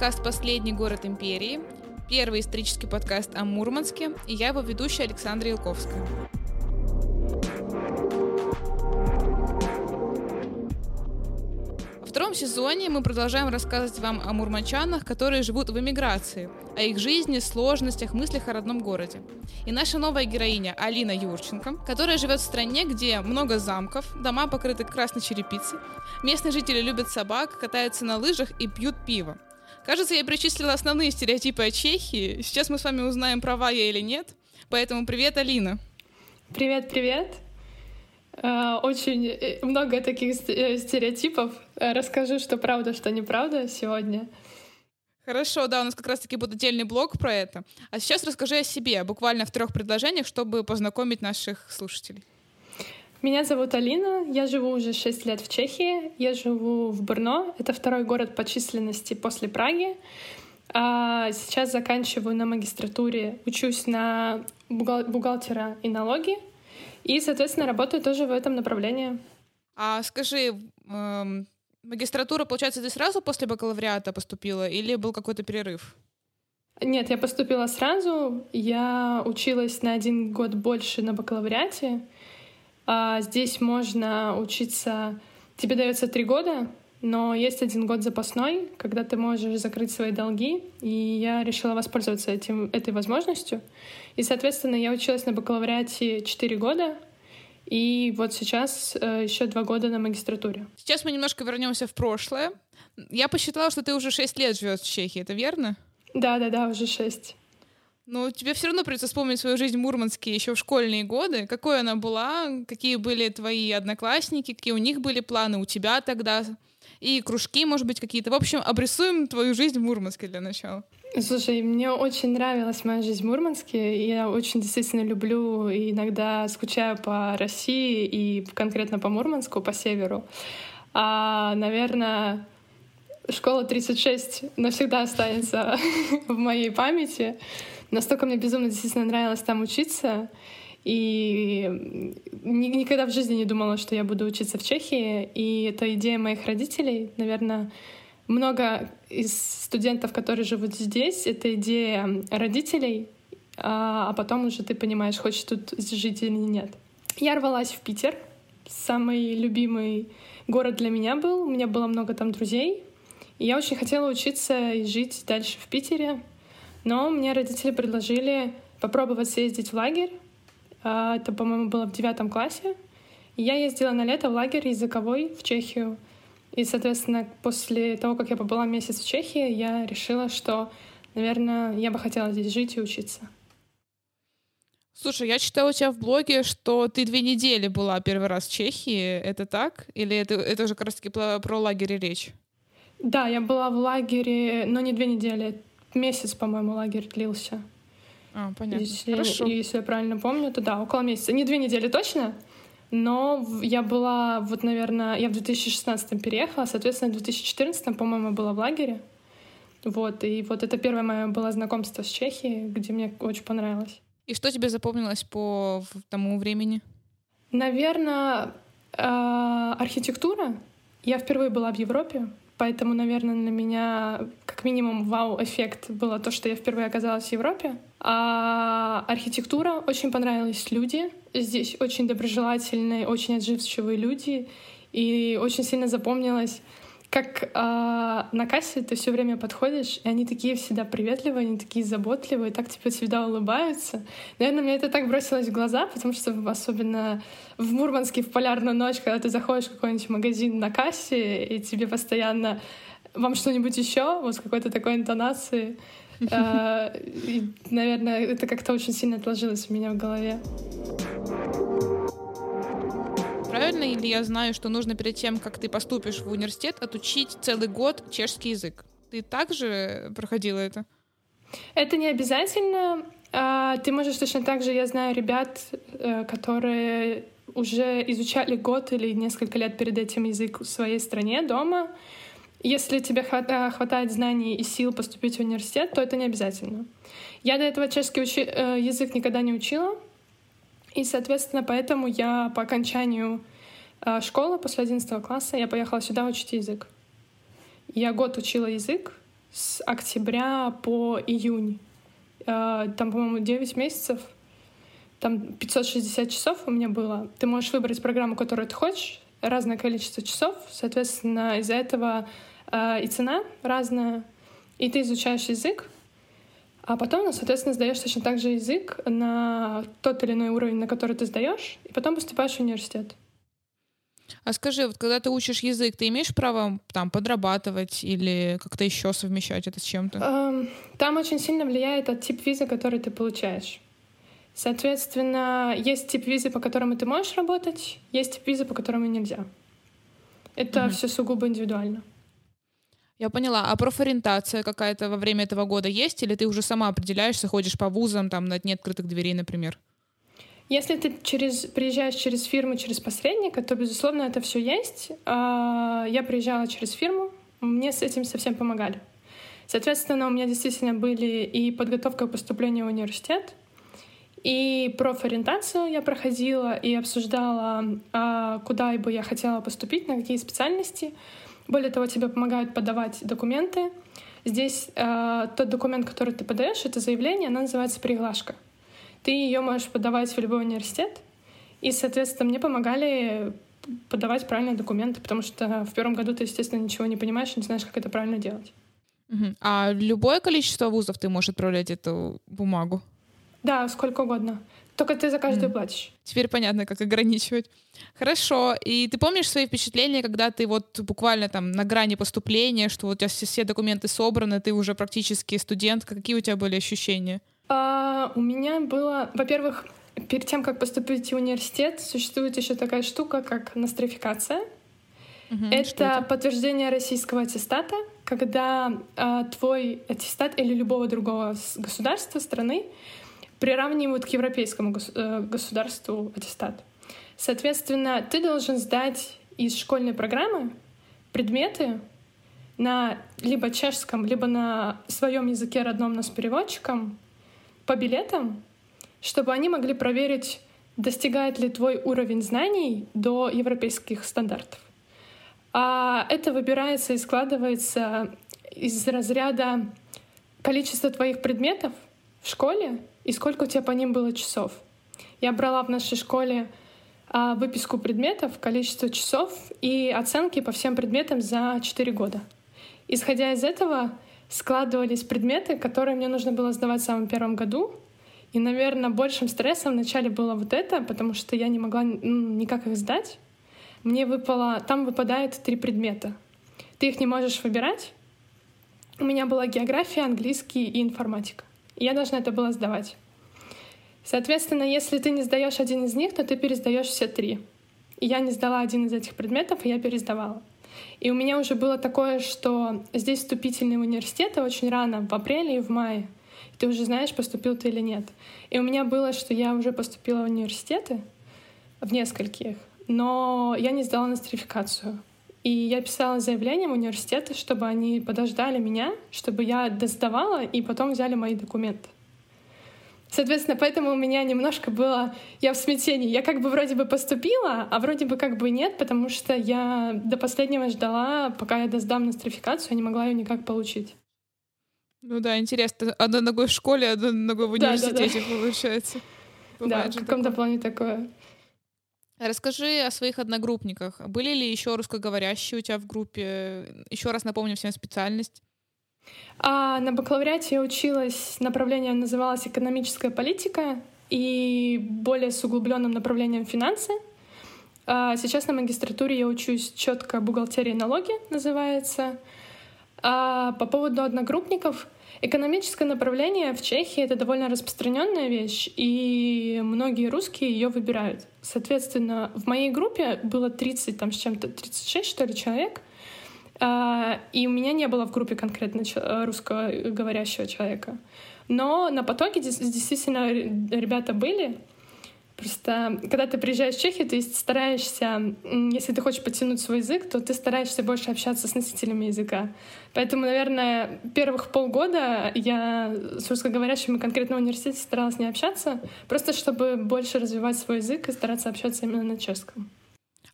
подкаст «Последний город империи», первый исторический подкаст о Мурманске, и я его ведущая Александра Елковская. Во втором сезоне мы продолжаем рассказывать вам о мурманчанах, которые живут в эмиграции, о их жизни, сложностях, мыслях о родном городе. И наша новая героиня Алина Юрченко, которая живет в стране, где много замков, дома покрыты красной черепицей, местные жители любят собак, катаются на лыжах и пьют пиво. Кажется, я перечислила основные стереотипы о Чехии. Сейчас мы с вами узнаем, права я или нет. Поэтому привет, Алина. Привет, привет. Э, очень э, много таких э, стереотипов. Расскажу, что правда, что неправда сегодня. Хорошо, да, у нас как раз-таки будет отдельный блог про это. А сейчас расскажи о себе, буквально в трех предложениях, чтобы познакомить наших слушателей. Меня зовут Алина, я живу уже 6 лет в Чехии, я живу в Брно, это второй город по численности после Праги. А сейчас заканчиваю на магистратуре, учусь на бухгалтера и налоги, и, соответственно, работаю тоже в этом направлении. А скажи, эм, магистратура, получается, ты сразу после бакалавриата поступила или был какой-то перерыв? Нет, я поступила сразу. Я училась на один год больше на бакалавриате, здесь можно учиться... Тебе дается три года, но есть один год запасной, когда ты можешь закрыть свои долги, и я решила воспользоваться этим, этой возможностью. И, соответственно, я училась на бакалавриате четыре года, и вот сейчас э, еще два года на магистратуре. Сейчас мы немножко вернемся в прошлое. Я посчитала, что ты уже шесть лет живешь в Чехии, это верно? Да, да, да, уже шесть. Но тебе все равно придется вспомнить свою жизнь в Мурманске еще в школьные годы. Какой она была, какие были твои одноклассники, какие у них были планы у тебя тогда, и кружки, может быть, какие-то. В общем, обрисуем твою жизнь в Мурманске для начала. Слушай, мне очень нравилась моя жизнь в Мурманске. Я очень действительно люблю и иногда скучаю по России и конкретно по Мурманску, по северу. А, наверное, школа 36 навсегда останется в моей памяти. Настолько мне безумно действительно нравилось там учиться. И никогда в жизни не думала, что я буду учиться в Чехии. И это идея моих родителей. Наверное, много из студентов, которые живут здесь, это идея родителей, а, а потом уже ты понимаешь, хочешь тут жить или нет. Я рвалась в Питер. Самый любимый город для меня был. У меня было много там друзей. И я очень хотела учиться и жить дальше в Питере. Но мне родители предложили попробовать съездить в лагерь. А, это, по-моему, было в девятом классе. И я ездила на лето в лагерь языковой в Чехию. И, соответственно, после того, как я побыла месяц в Чехии, я решила, что, наверное, я бы хотела здесь жить и учиться. Слушай, я читала у тебя в блоге, что ты две недели была первый раз в Чехии. Это так? Или это, это уже как раз-таки про, про лагерь речь? Да, я была в лагере, но не две недели месяц, по-моему, лагерь длился. А, понятно. Если, Хорошо. Если я правильно помню, то да, около месяца. Не две недели точно, но я была, вот, наверное, я в 2016 переехала, соответственно, в 2014, по-моему, была в лагере. Вот, и вот это первое мое было знакомство с Чехией, где мне очень понравилось. И что тебе запомнилось по тому времени? Наверное, а, архитектура. Я впервые была в Европе, Поэтому, наверное, на меня как минимум вау-эффект было то, что я впервые оказалась в Европе. А архитектура очень понравились люди. Здесь очень доброжелательные, очень отзывчивые люди. И очень сильно запомнилось как э, на кассе ты все время подходишь, и они такие всегда приветливые, они такие заботливые, так тебе всегда улыбаются. Наверное, мне это так бросилось в глаза, потому что особенно в Мурманске в полярную ночь, когда ты заходишь в какой-нибудь магазин на кассе, и тебе постоянно вам что-нибудь еще, вот с какой-то такой интонацией. Э, наверное, это как-то очень сильно отложилось у меня в голове. Правильно или я знаю, что нужно перед тем, как ты поступишь в университет, отучить целый год чешский язык? Ты также проходила это? Это не обязательно. А, ты можешь точно так же, я знаю ребят, э, которые уже изучали год или несколько лет перед этим язык в своей стране дома. Если тебе хватает знаний и сил поступить в университет, то это не обязательно. Я до этого чешский учи... Э, язык никогда не учила, и, соответственно, поэтому я по окончанию э, школы, после 11 класса, я поехала сюда учить язык. Я год учила язык, с октября по июнь. Э, там, по-моему, 9 месяцев. Там 560 часов у меня было. Ты можешь выбрать программу, которую ты хочешь, разное количество часов. Соответственно, из-за этого и цена разная. И ты изучаешь язык, а потом, ну, соответственно, сдаешь точно так же язык на тот или иной уровень, на который ты сдаешь, и потом поступаешь в университет. А скажи, вот когда ты учишь язык, ты имеешь право там подрабатывать или как-то еще совмещать это с чем-то? Эм, там очень сильно влияет от тип визы, который ты получаешь. Соответственно, есть тип визы, по которому ты можешь работать, есть тип визы, по которому нельзя. Это угу. все сугубо индивидуально. Я поняла. А профориентация какая-то во время этого года есть? Или ты уже сама определяешься, ходишь по вузам, там, на дни открытых дверей, например? Если ты через, приезжаешь через фирму, через посредника, то, безусловно, это все есть. А, я приезжала через фирму, мне с этим совсем помогали. Соответственно, у меня действительно были и подготовка к поступлению в университет, и профориентацию я проходила и обсуждала, а, куда бы я хотела поступить, на какие специальности. Более того, тебе помогают подавать документы. Здесь э, тот документ, который ты подаешь, это заявление, она называется приглашка. Ты ее можешь подавать в любой университет, и, соответственно, мне помогали подавать правильные документы, потому что в первом году ты, естественно, ничего не понимаешь, не знаешь, как это правильно делать. Угу. А любое количество вузов ты можешь отправлять эту бумагу? Да, сколько угодно. Только ты за каждую mm. платишь. Теперь понятно, как ограничивать. Хорошо. И ты помнишь свои впечатления, когда ты вот буквально там на грани поступления, что вот у тебя все документы собраны, ты уже практически студент. Какие у тебя были ощущения? А, у меня было, во-первых, перед тем, как поступить в университет, существует еще такая штука, как нострификация. Угу, это, это подтверждение российского аттестата, когда а, твой аттестат или любого другого государства, страны приравнивают к европейскому э, государству аттестат. Соответственно, ты должен сдать из школьной программы предметы на либо чешском, либо на своем языке родном, но с переводчиком, по билетам, чтобы они могли проверить, достигает ли твой уровень знаний до европейских стандартов. А это выбирается и складывается из разряда количества твоих предметов в школе и сколько у тебя по ним было часов. Я брала в нашей школе а, выписку предметов, количество часов и оценки по всем предметам за 4 года. Исходя из этого, складывались предметы, которые мне нужно было сдавать в самом первом году. И, наверное, большим стрессом вначале было вот это, потому что я не могла никак их сдать. Мне выпало... Там выпадает три предмета. Ты их не можешь выбирать. У меня была география, английский и информатика. И я должна это была сдавать. Соответственно, если ты не сдаешь один из них, то ты пересдаешь все три. И я не сдала один из этих предметов, и я пересдавала. И у меня уже было такое, что здесь вступительные университеты очень рано, в апреле и в мае. И ты уже знаешь, поступил ты или нет. И у меня было, что я уже поступила в университеты, в нескольких, но я не сдала нострификацию. И я писала заявление в университеты, чтобы они подождали меня, чтобы я досдавала, и потом взяли мои документы. Соответственно, поэтому у меня немножко было... Я в смятении. Я как бы вроде бы поступила, а вроде бы как бы нет, потому что я до последнего ждала, пока я доздам нострификацию, я не могла ее никак получить. Ну да, интересно. Одной ногой в школе, одной ногой в университете, да, да, да. получается. Бывает да, в каком-то плане такое. Расскажи о своих одногруппниках. Были ли еще русскоговорящие у тебя в группе? Еще раз напомню всем специальность. А на бакалавриате я училась, направление называлось экономическая политика и более с углубленным направлением финансы. А сейчас на магистратуре я учусь четко бухгалтерия и налоги называется. А по поводу одногруппников, экономическое направление в Чехии — это довольно распространенная вещь, и многие русские ее выбирают. Соответственно, в моей группе было 30, там с чем-то, 36, что ли, человек — а, и у меня не было в группе конкретно русскоговорящего человека. Но на потоке действительно ребята были. Просто когда ты приезжаешь в Чехию, ты стараешься, если ты хочешь подтянуть свой язык, то ты стараешься больше общаться с носителями языка. Поэтому, наверное, первых полгода я с русскоговорящими конкретно в университете старалась не общаться, просто чтобы больше развивать свой язык и стараться общаться именно на чешском.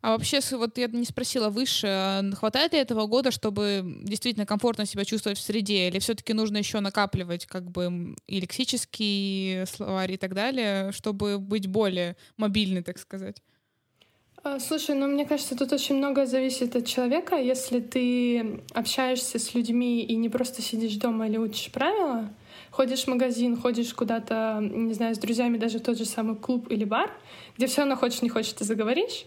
А вообще, вот я не спросила выше, а хватает ли этого года, чтобы действительно комфортно себя чувствовать в среде, или все-таки нужно еще накапливать как бы и лексический словарь и так далее, чтобы быть более мобильной, так сказать? А, слушай, ну мне кажется, тут очень много зависит от человека. Если ты общаешься с людьми и не просто сидишь дома или учишь правила, ходишь в магазин, ходишь куда-то, не знаю, с друзьями, даже в тот же самый клуб или бар, где все равно хочешь, не хочешь, ты заговоришь,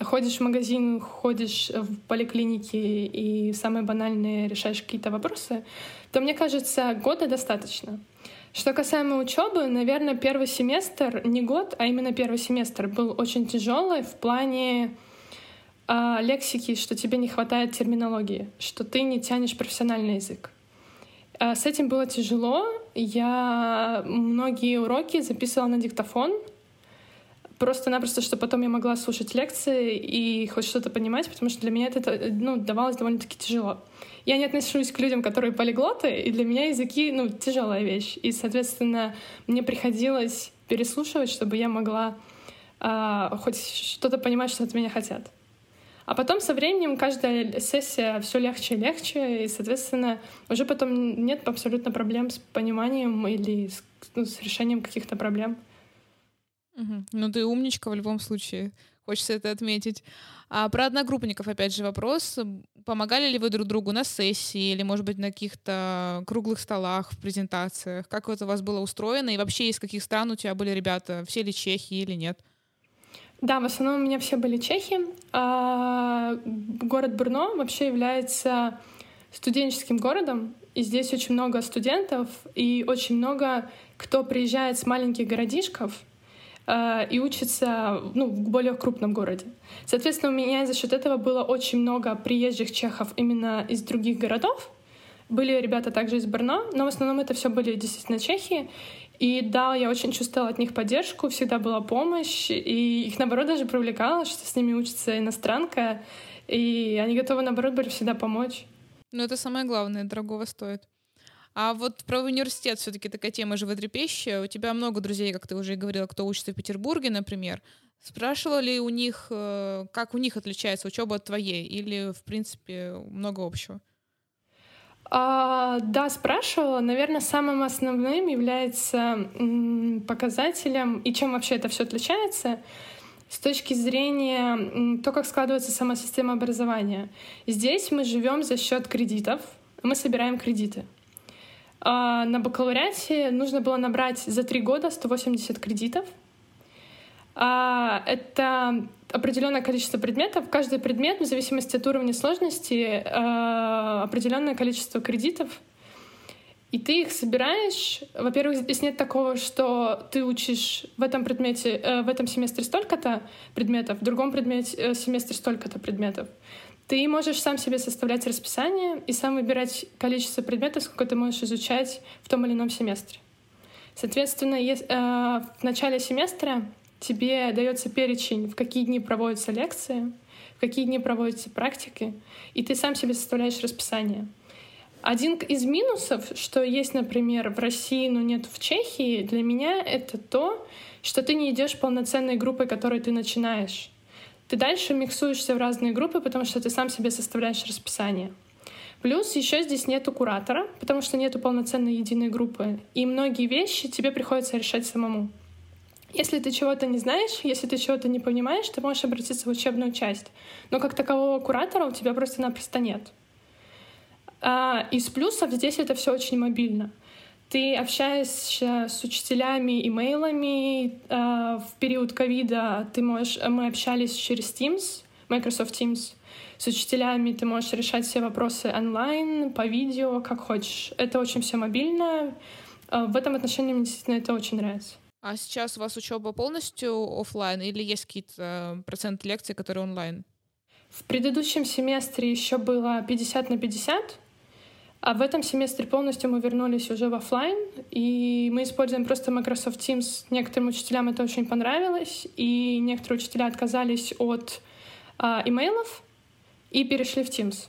ходишь в магазин, ходишь в поликлинике и самые банальные решаешь какие-то вопросы, то мне кажется, года достаточно. Что касаемо учебы, наверное, первый семестр, не год, а именно первый семестр был очень тяжелый в плане э, лексики, что тебе не хватает терминологии, что ты не тянешь профессиональный язык. Э, с этим было тяжело. Я многие уроки записывала на диктофон, просто-напросто, чтобы потом я могла слушать лекции и хоть что-то понимать, потому что для меня это ну, давалось довольно-таки тяжело. Я не отношусь к людям, которые полиглоты, и для меня языки, ну, тяжелая вещь. И, соответственно, мне приходилось переслушивать, чтобы я могла э, хоть что-то понимать, что от меня хотят. А потом со временем каждая сессия все легче и легче, и, соответственно, уже потом нет абсолютно проблем с пониманием или с, ну, с решением каких-то проблем. Угу. Ну, ты умничка в любом случае. Хочется это отметить. А про одногруппников, опять же, вопрос. Помогали ли вы друг другу на сессии или, может быть, на каких-то круглых столах, в презентациях? Как это у вас было устроено? И вообще, из каких стран у тебя были ребята? Все ли чехи или нет? Да, в основном у меня все были чехи. А город Брно вообще является студенческим городом, и здесь очень много студентов, и очень много кто приезжает с маленьких городишков, Э, и учится ну, в более крупном городе. Соответственно, у меня за счет этого было очень много приезжих чехов именно из других городов. Были ребята также из Брно, но в основном это все были действительно чехи. И да, я очень чувствовала от них поддержку, всегда была помощь, и их, наоборот, даже привлекало, что с ними учится иностранка, и они готовы, наоборот, были всегда помочь. Ну, это самое главное, дорогого стоит. А вот про университет все-таки такая тема животрепещущая. У тебя много друзей, как ты уже говорила, кто учится в Петербурге, например. Спрашивала ли у них, э, как у них отличается учеба от твоей, или, в принципе, много общего? А, да, спрашивала. Наверное, самым основным является показателем, и чем вообще это все отличается, с точки зрения то, как складывается сама система образования. Здесь мы живем за счет кредитов, мы собираем кредиты. А на бакалавриате нужно было набрать за три года 180 кредитов. А это определенное количество предметов. Каждый предмет, в зависимости от уровня сложности, а, определенное количество кредитов. И ты их собираешь. Во-первых, здесь нет такого, что ты учишь в этом предмете, э, в этом семестре столько-то предметов, в другом предмете э, семестре столько-то предметов. Ты можешь сам себе составлять расписание и сам выбирать количество предметов, сколько ты можешь изучать в том или ином семестре. Соответственно, э, в начале семестра тебе дается перечень, в какие дни проводятся лекции, в какие дни проводятся практики, и ты сам себе составляешь расписание. Один из минусов, что есть, например, в России, но нет в Чехии, для меня это то, что ты не идешь полноценной группой, которой ты начинаешь ты дальше миксуешься в разные группы, потому что ты сам себе составляешь расписание. Плюс еще здесь нету куратора, потому что нету полноценной единой группы, и многие вещи тебе приходится решать самому. Если ты чего-то не знаешь, если ты чего-то не понимаешь, ты можешь обратиться в учебную часть. Но как такового куратора у тебя просто-напросто нет. А, из плюсов здесь это все очень мобильно. Ты общаешься с учителями имейлами. Э, в период ковида ты можешь, мы общались через Teams, Microsoft Teams. С учителями ты можешь решать все вопросы онлайн, по видео, как хочешь. Это очень все мобильно. Э, в этом отношении мне действительно это очень нравится. А сейчас у вас учеба полностью офлайн или есть какие-то проценты лекций, которые онлайн? В предыдущем семестре еще было 50 на 50, а в этом семестре полностью мы вернулись уже в офлайн, и мы используем просто Microsoft Teams. Некоторым учителям это очень понравилось, и некоторые учителя отказались от а, имейлов и перешли в Teams.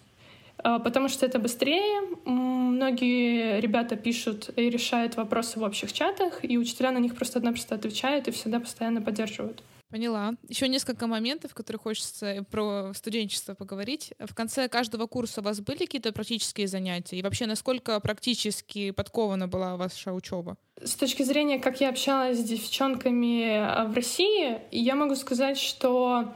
А, потому что это быстрее. Многие ребята пишут и решают вопросы в общих чатах, и учителя на них просто-напросто отвечают и всегда постоянно поддерживают. Поняла. Еще несколько моментов, которые хочется про студенчество поговорить. В конце каждого курса у вас были какие-то практические занятия? И вообще, насколько практически подкована была ваша учеба? С точки зрения, как я общалась с девчонками а, в России, я могу сказать, что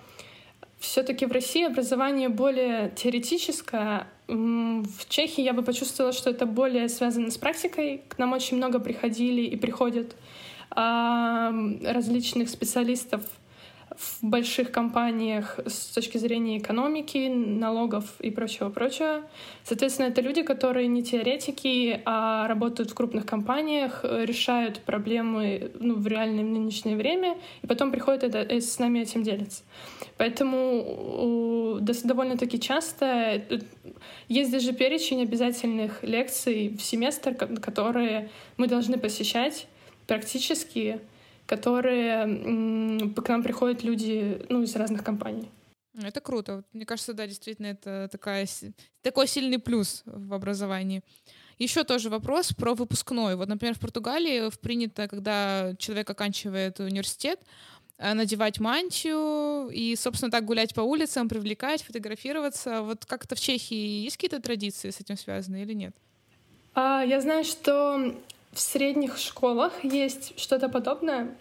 все-таки в России образование более теоретическое. В Чехии я бы почувствовала, что это более связано с практикой. К нам очень много приходили и приходят различных специалистов в больших компаниях с точки зрения экономики, налогов и прочего-прочего. Соответственно, это люди, которые не теоретики, а работают в крупных компаниях, решают проблемы ну, в реальное нынешнее время, и потом приходят это, и с нами этим делятся. Поэтому довольно-таки часто э, есть даже перечень обязательных лекций в семестр, которые мы должны посещать практически которые к нам приходят люди ну, из разных компаний. Это круто. Мне кажется, да, действительно, это такая, такой сильный плюс в образовании. Еще тоже вопрос про выпускной. Вот, например, в Португалии принято, когда человек оканчивает университет, э, надевать мантию и, собственно, так гулять по улицам, привлекать, фотографироваться. Вот как-то в Чехии есть какие-то традиции с этим связаны или нет? А, я знаю, что в средних школах есть что-то подобное.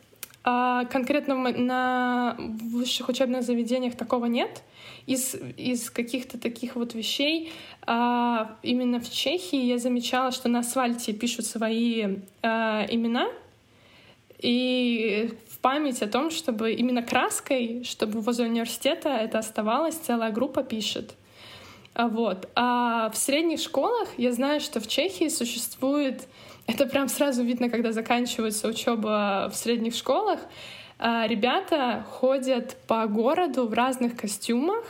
А конкретно на высших учебных заведениях такого нет. Из, из каких-то таких вот вещей а, именно в Чехии я замечала, что на асфальте пишут свои а, имена и в память о том, чтобы именно краской, чтобы возле университета это оставалось, целая группа пишет. Вот. А в средних школах я знаю, что в Чехии существует это прям сразу видно, когда заканчивается учеба в средних школах. А, ребята ходят по городу в разных костюмах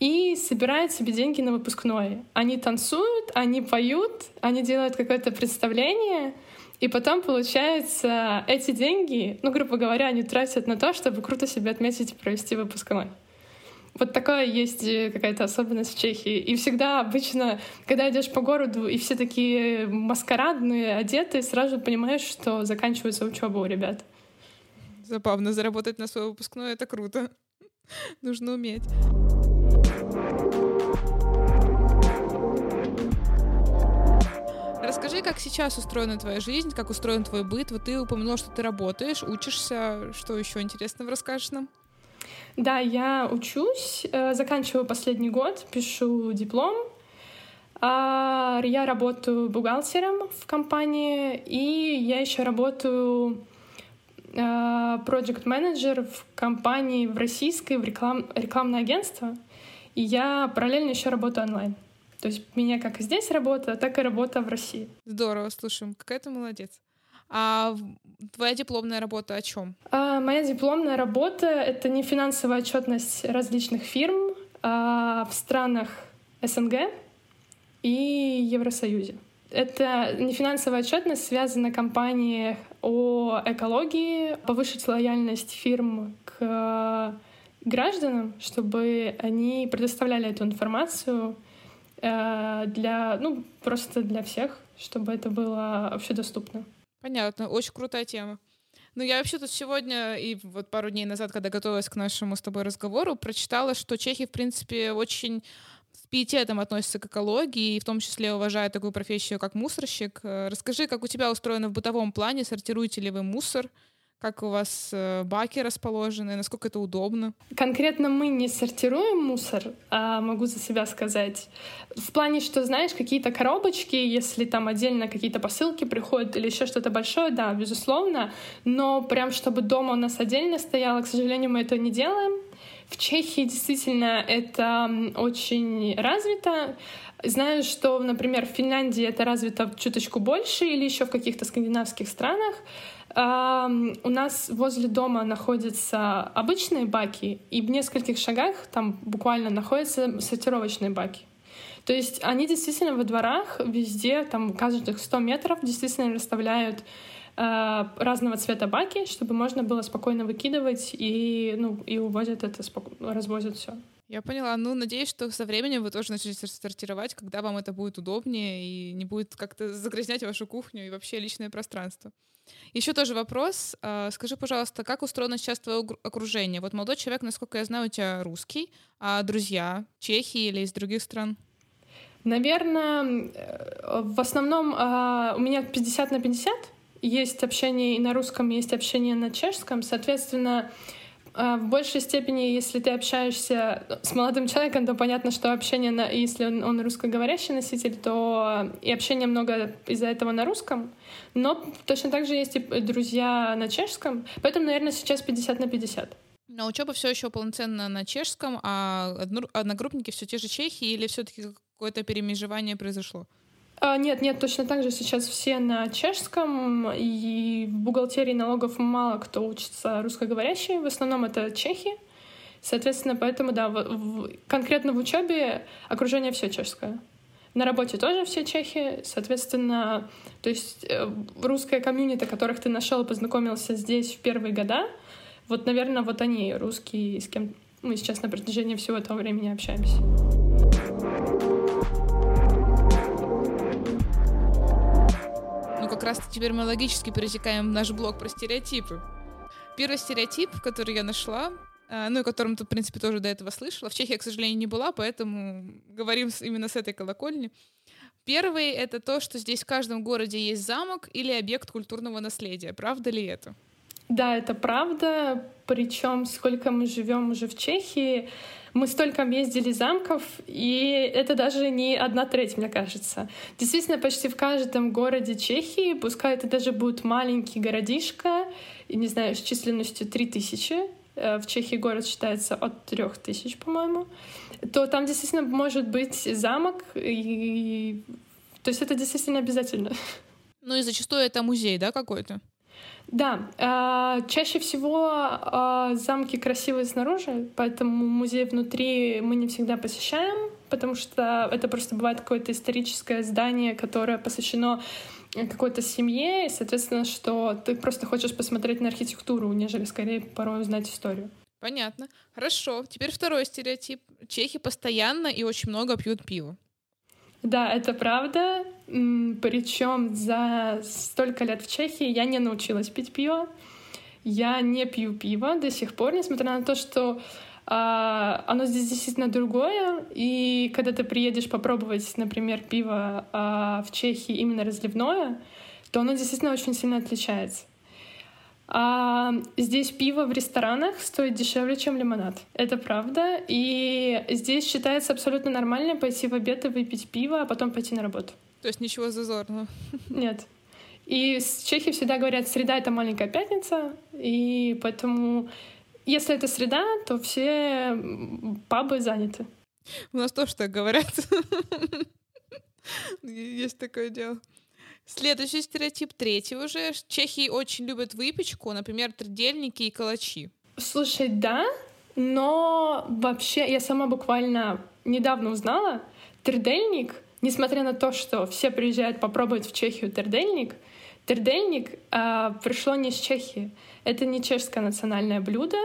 и собирают себе деньги на выпускное. Они танцуют, они поют, они делают какое-то представление, и потом, получается, эти деньги, ну, грубо говоря, они тратят на то, чтобы круто себя отметить и провести выпускной. Вот такая есть э, какая-то особенность в Чехии. И всегда обычно, когда идешь по городу, и все такие маскарадные, одеты, сразу понимаешь, что заканчивается учеба у ребят. Забавно, заработать на свой выпускной — это круто. Нужно уметь. Расскажи, как сейчас устроена твоя жизнь, как устроен твой быт. Вот ты упомянула, что ты работаешь, учишься. Что еще интересного расскажешь нам? Да, я учусь, э, заканчиваю последний год, пишу диплом. А, я работаю бухгалтером в компании, и я еще работаю проект менеджер в компании в российской, в реклам, рекламное агентство. И я параллельно еще работаю онлайн. То есть меня как и здесь работа, так и работа в России. Здорово, слушаем, какая ты молодец. А твоя дипломная работа о чем? А, моя дипломная работа — это не финансовая отчетность различных фирм а в странах СНГ и Евросоюзе. Это не финансовая отчетность связана компанией о экологии, повышить лояльность фирм к гражданам, чтобы они предоставляли эту информацию э, для, ну, просто для всех, чтобы это было вообще доступно. Понятно, очень крутая тема. Ну, я вообще тут сегодня и вот пару дней назад, когда готовилась к нашему с тобой разговору, прочитала, что чехи, в принципе, очень с пиететом относятся к экологии и в том числе уважают такую профессию, как мусорщик. Э, расскажи, как у тебя устроено в бытовом плане, сортируете ли вы мусор? Как у вас э, баки расположены, насколько это удобно? Конкретно мы не сортируем мусор, а могу за себя сказать. В плане, что, знаешь, какие-то коробочки, если там отдельно какие-то посылки приходят или еще что-то большое, да, безусловно, но прям чтобы дома у нас отдельно стояло, к сожалению, мы это не делаем. В Чехии действительно это очень развито. Знаю, что, например, в Финляндии это развито чуточку больше или еще в каких-то скандинавских странах. У нас возле дома находятся обычные баки, и в нескольких шагах там буквально находятся сортировочные баки. То есть они действительно во дворах везде, там каждых 100 метров действительно расставляют разного цвета баки, чтобы можно было спокойно выкидывать и, ну, и увозят это, развозят все. Я поняла. Ну, надеюсь, что со временем вы тоже начнете сортировать, когда вам это будет удобнее и не будет как-то загрязнять вашу кухню и вообще личное пространство. Еще тоже вопрос. А, скажи, пожалуйста, как устроено сейчас твое окружение? Вот молодой человек, насколько я знаю, у тебя русский, а друзья чехи или из других стран? Наверное, э, в основном а, у меня 50 на 50. Есть общение и на русском, есть общение на чешском. Соответственно, а, в большей степени, если ты общаешься с молодым человеком, то понятно, что общение, на, если он, он русскоговорящий носитель, то и общения много из-за этого на русском. Но точно так же есть и друзья на чешском. Поэтому, наверное, сейчас 50 на 50. Но учеба все еще полноценно на чешском, а одногруппники все те же чехи или все-таки какое-то перемежевание произошло? А, нет, нет, точно так же сейчас все на чешском, и в бухгалтерии налогов мало кто учится русскоговорящий, в основном это чехи. Соответственно, поэтому, да, в, в, конкретно в учебе окружение все чешское. На работе тоже все чехи, соответственно, то есть э, русская комьюнити, которых ты нашел и познакомился здесь в первые года, вот, наверное, вот они, русские, с кем мы сейчас на протяжении всего этого времени общаемся. Как раз теперь мы логически пересекаем наш блок про стереотипы. Первый стереотип, который я нашла, э, ну и которым ты, в принципе, тоже до этого слышала. В Чехии, к сожалению, не была, поэтому говорим именно с этой колокольни. Первый — это то, что здесь в каждом городе есть замок или объект культурного наследия. Правда ли это? Да, это правда. Причем, сколько мы живем уже в Чехии, мы столько ездили замков, и это даже не одна треть, мне кажется. Действительно, почти в каждом городе Чехии, пускай это даже будет маленький городишко, и, не знаю, с численностью 3000, э, в Чехии город считается от 3000, по-моему, то там действительно может быть замок, и... то есть это действительно обязательно. Ну и зачастую это музей, да, какой-то? Да, э, чаще всего э, замки красивые снаружи, поэтому музей внутри мы не всегда посещаем, потому что это просто бывает какое-то историческое здание, которое посвящено какой-то семье, и, соответственно, что ты просто хочешь посмотреть на архитектуру, нежели скорее порой узнать историю. Понятно. Хорошо. Теперь второй стереотип. Чехи постоянно и очень много пьют пиво. Да, это правда. Причем за столько лет в Чехии я не научилась пить пиво. Я не пью пиво до сих пор, несмотря на то, что а, оно здесь действительно другое. И когда ты приедешь попробовать, например, пиво а, в Чехии именно разливное, то оно действительно очень сильно отличается. А здесь пиво в ресторанах стоит дешевле, чем лимонад. Это правда. И здесь считается абсолютно нормально пойти в обед и выпить пиво, а потом пойти на работу. То есть ничего зазорного? Нет. И с Чехии всегда говорят, среда — это маленькая пятница, и поэтому если это среда, то все пабы заняты. У нас тоже так говорят. Есть такое дело. Следующий стереотип, третий уже. Чехи очень любят выпечку, например, трудельники и калачи. Слушай, да, но вообще я сама буквально недавно узнала, трудельник, несмотря на то, что все приезжают попробовать в Чехию трудельник, трудельник э, пришло не из Чехии. Это не чешское национальное блюдо.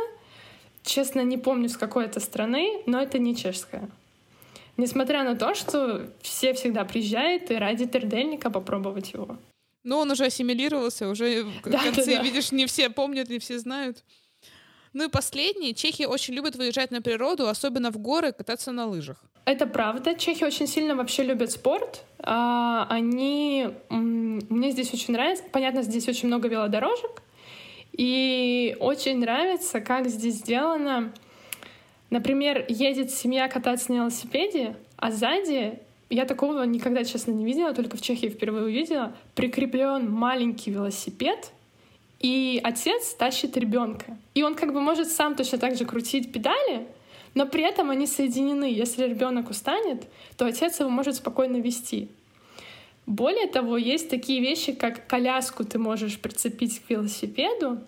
Честно, не помню, с какой это страны, но это не чешское. Несмотря на то, что все всегда приезжают и ради тердельника попробовать его. Но он уже ассимилировался, уже в да, конце, да, да. видишь, не все помнят, не все знают. Ну и последний. Чехи очень любят выезжать на природу, особенно в горы, кататься на лыжах. Это правда. Чехи очень сильно вообще любят спорт. А, они... Мне здесь очень нравится. Понятно, здесь очень много велодорожек. И очень нравится, как здесь сделано Например, едет семья кататься на велосипеде, а сзади я такого никогда, честно, не видела, только в Чехии впервые увидела. Прикреплен маленький велосипед, и отец тащит ребенка. И он как бы может сам точно так же крутить педали, но при этом они соединены. Если ребенок устанет, то отец его может спокойно вести. Более того, есть такие вещи, как коляску ты можешь прицепить к велосипеду,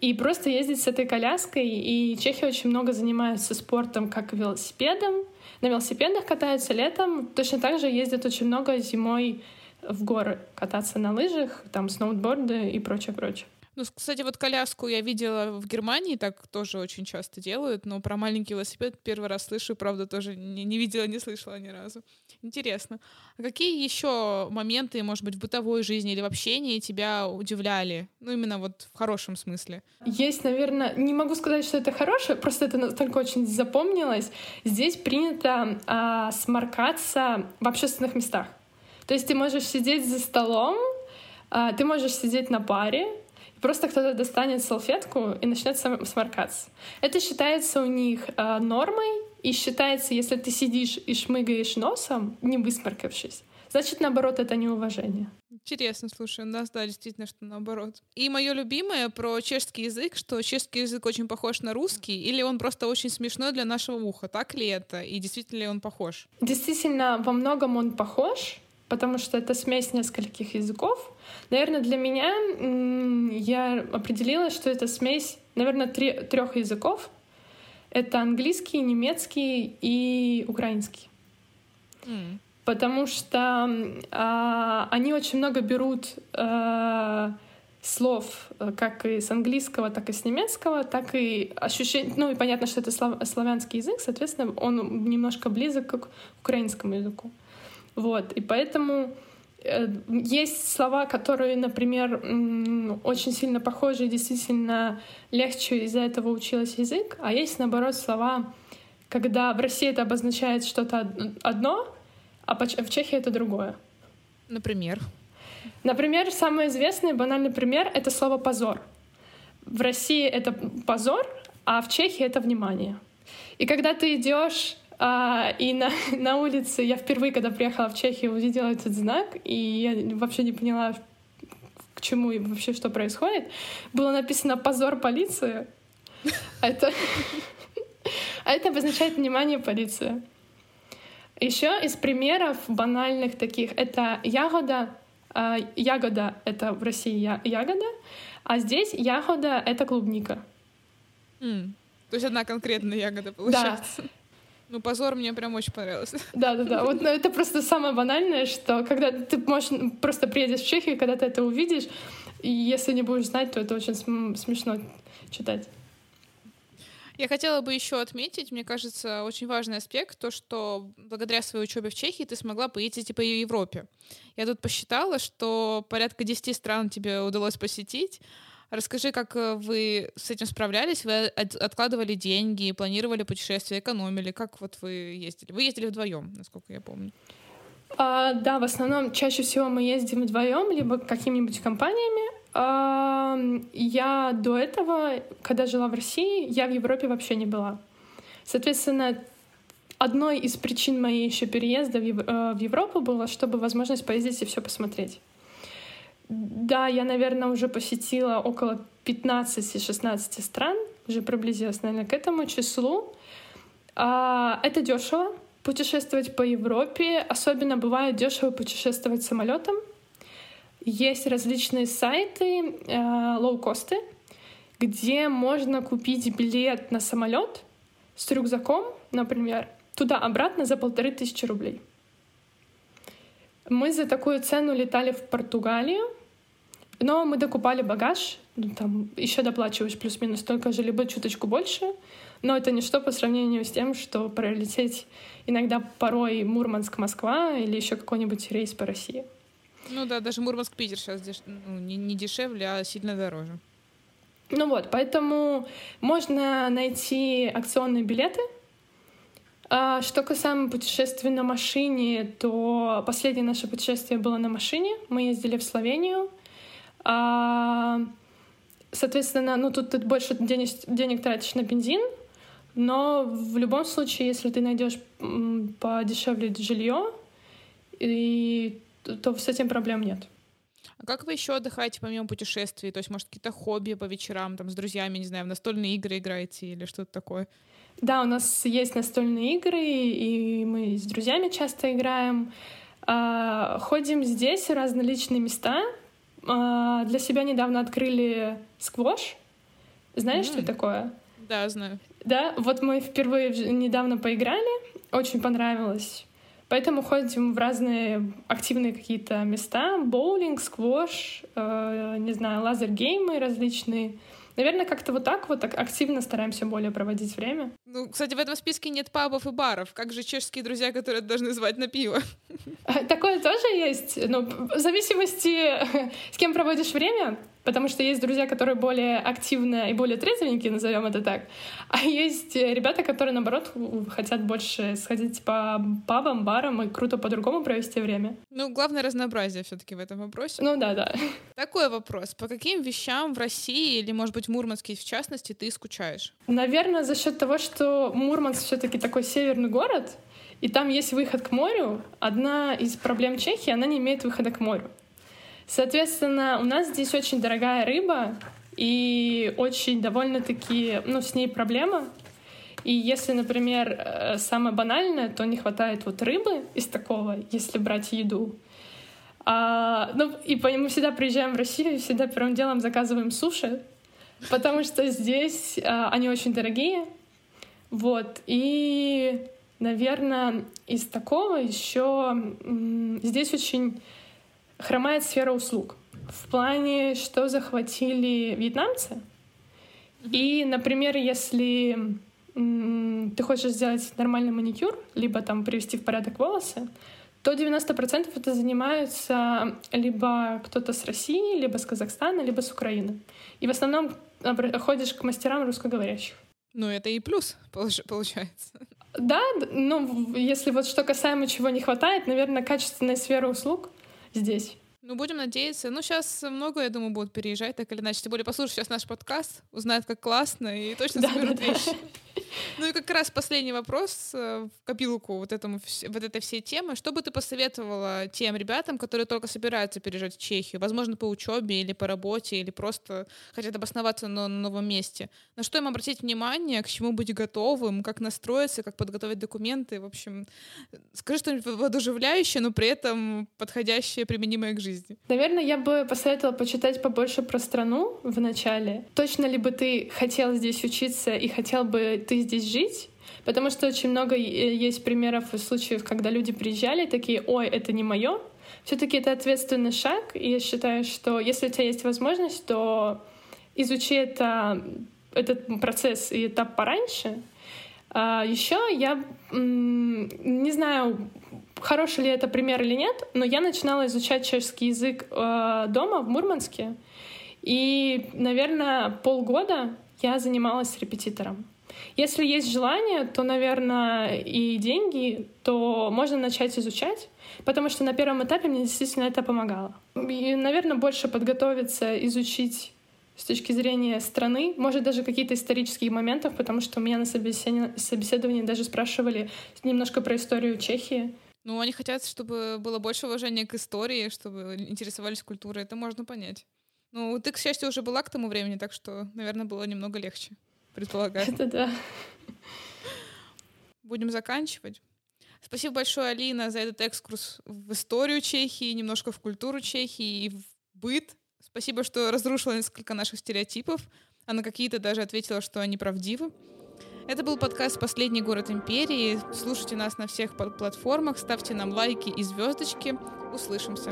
и просто ездить с этой коляской. И чехи очень много занимаются спортом, как велосипедом. На велосипедах катаются летом. Точно так же ездят очень много зимой в горы кататься на лыжах, там сноуборды и прочее, прочее. Ну, кстати, вот коляску я видела в Германии, так тоже очень часто делают, но про маленький велосипед первый раз слышу, правда, тоже не, не видела, не слышала ни разу. Интересно. А какие еще моменты, может быть, в бытовой жизни или в общении тебя удивляли? Ну, именно вот в хорошем смысле. Есть, наверное, не могу сказать, что это хорошее, просто это настолько очень запомнилось. Здесь принято а, сморкаться в общественных местах. То есть ты можешь сидеть за столом, а, ты можешь сидеть на паре, Просто кто-то достанет салфетку и начнет сморкаться. Это считается у них э, нормой, и считается, если ты сидишь и шмыгаешь носом, не высморкавшись, значит, наоборот, это неуважение. Интересно, слушай, у нас, да, действительно, что наоборот. И мое любимое про чешский язык, что чешский язык очень похож на русский, или он просто очень смешной для нашего уха. Так ли это? И действительно ли он похож? Действительно, во многом он похож, потому что это смесь нескольких языков. Наверное, для меня я определила, что это смесь, наверное, трех языков. Это английский, немецкий и украинский. Mm. Потому что а, они очень много берут а, слов как и с английского, так и с немецкого, так и ощущение... Ну и понятно, что это слав, славянский язык, соответственно, он немножко близок к украинскому языку. Вот, и поэтому э, есть слова, которые, например, очень сильно похожи, действительно легче из-за этого училась язык, а есть, наоборот, слова, когда в России это обозначает что-то одно, а в Чехии это другое. Например? Например, самый известный банальный пример — это слово «позор». В России это позор, а в Чехии это внимание. И когда ты идешь а, и на, на улице я впервые, когда приехала в Чехию, увидела этот знак, и я вообще не поняла, к чему и вообще что происходит. Было написано «Позор полиции». Это, а это обозначает внимание полиции. Еще из примеров банальных таких это ягода. А, ягода — это в России ягода, а здесь ягода — это клубника. Mm. То есть одна конкретная ягода получается. Да. Ну, позор мне прям очень понравилось. Да, да, да. Вот ну, это просто самое банальное, что когда ты можешь просто приедешь в Чехию, когда ты это увидишь, и если не будешь знать, то это очень смешно читать. Я хотела бы еще отметить, мне кажется, очень важный аспект, то, что благодаря своей учебе в Чехии ты смогла поездить и по Европе. Я тут посчитала, что порядка 10 стран тебе удалось посетить, Расскажи, как э, вы с этим справлялись? Вы откладывали деньги, планировали путешествия, экономили? Как вот вы ездили? Вы ездили вдвоем, насколько я помню. А, да, в основном чаще всего мы ездим вдвоем, либо какими-нибудь компаниями. А, я до этого, когда жила в России, я в Европе вообще не была. Соответственно, одной из причин моей еще переезда в э, Европу было, чтобы возможность поездить и все посмотреть. Да, я, наверное, уже посетила около 15-16 стран, уже приблизилась, наверное, к этому числу. А, это дешево путешествовать по Европе. Особенно бывает дешево путешествовать самолетом. Есть различные сайты, э, лоукосты, где можно купить билет на самолет с рюкзаком, например, туда-обратно за полторы тысячи рублей. Мы за такую цену летали в Португалию, но мы докупали багаж, ну, там еще доплачиваешь плюс-минус столько же, либо чуточку больше, но это ничто по сравнению с тем, что пролететь иногда порой Мурманск-Москва или еще какой-нибудь рейс по России. Ну да, даже Мурманск-Питер сейчас деш... ну, не, не дешевле, а сильно дороже. Ну вот, поэтому можно найти акционные билеты. А что касаемо путешествий на машине, то последнее наше путешествие было на машине. Мы ездили в Словению — соответственно, ну тут ты больше денег, денег тратишь на бензин, но в любом случае, если ты найдешь подешевле жилье, и, то с этим проблем нет. А как вы еще отдыхаете помимо путешествий? То есть, может, какие-то хобби по вечерам, там, с друзьями, не знаю, в настольные игры играете или что-то такое? Да, у нас есть настольные игры, и мы с друзьями часто играем. А, ходим здесь в различные места, а, для себя недавно открыли сквош. Знаешь, mm. что такое? Да, знаю. Да, вот мы впервые недавно поиграли, очень понравилось. Поэтому ходим в разные активные какие-то места. Боулинг, сквош, э, не знаю, лазер-геймы различные. Наверное, как-то вот так вот активно стараемся более проводить время. Ну, кстати, в этом списке нет пабов и баров. Как же чешские друзья, которые должны звать на пиво? Такое тоже есть. Ну, в зависимости, с кем проводишь время, Потому что есть друзья, которые более активно и более трезвенькие, назовем это так. А есть ребята, которые, наоборот, хотят больше сходить по пабам, барам и круто по-другому провести время. Ну, главное разнообразие все таки в этом вопросе. Ну да, да. Такой вопрос. По каким вещам в России или, может быть, в Мурманске в частности ты скучаешь? Наверное, за счет того, что Мурманск все таки такой северный город, и там есть выход к морю. Одна из проблем Чехии, она не имеет выхода к морю. Соответственно, у нас здесь очень дорогая рыба, и очень довольно-таки, ну, с ней проблема. И если, например, э, самое банальное, то не хватает вот рыбы из такого, если брать еду. А, ну, и мы всегда приезжаем в Россию, всегда первым делом заказываем суши, потому что здесь а, они очень дорогие. Вот. И, наверное, из такого еще здесь очень хромает сфера услуг. В плане, что захватили вьетнамцы. И, например, если ты хочешь сделать нормальный маникюр, либо там привести в порядок волосы, то 90% это занимаются либо кто-то с России, либо с Казахстана, либо с Украины. И в основном ходишь к мастерам русскоговорящих. Ну, это и плюс, получается. Да, ну, если вот что касаемо чего не хватает, наверное, качественная сфера услуг здесь. Ну, будем надеяться. Ну, сейчас много, я думаю, будут переезжать, так или иначе. Тем более, послушают сейчас наш подкаст, узнают, как классно, и точно да, вещи. Ну и как раз последний вопрос э, в копилку вот, этому, вот этой всей темы. Что бы ты посоветовала тем ребятам, которые только собираются переезжать в Чехию? Возможно, по учебе или по работе, или просто хотят обосноваться на новом месте. На что им обратить внимание, к чему быть готовым, как настроиться, как подготовить документы? В общем, скажи что-нибудь воодушевляющее, но при этом подходящее, применимое к жизни. Наверное, я бы посоветовала почитать побольше про страну в начале. Точно ли бы ты хотел здесь учиться и хотел бы ты здесь жить, потому что очень много э, есть примеров и случаев, когда люди приезжали такие, ой, это не мое. Все-таки это ответственный шаг, и я считаю, что если у тебя есть возможность, то изучи это, этот процесс и этап пораньше. А еще я не знаю, хороший ли это пример или нет, но я начинала изучать чешский язык э, дома в Мурманске, и, наверное, полгода я занималась репетитором. Если есть желание, то, наверное, и деньги, то можно начать изучать, потому что на первом этапе мне действительно это помогало. И, наверное, больше подготовиться, изучить с точки зрения страны, может, даже какие-то исторические моменты, потому что у меня на собеседовании, даже спрашивали немножко про историю Чехии. Ну, они хотят, чтобы было больше уважения к истории, чтобы интересовались культурой. Это можно понять. Ну, ты, к счастью, уже была к тому времени, так что, наверное, было немного легче предполагаю. Это да. Будем заканчивать. Спасибо большое, Алина, за этот экскурс в историю Чехии, немножко в культуру Чехии и в быт. Спасибо, что разрушила несколько наших стереотипов, а на какие-то даже ответила, что они правдивы. Это был подкаст «Последний город империи». Слушайте нас на всех платформах, ставьте нам лайки и звездочки. Услышимся.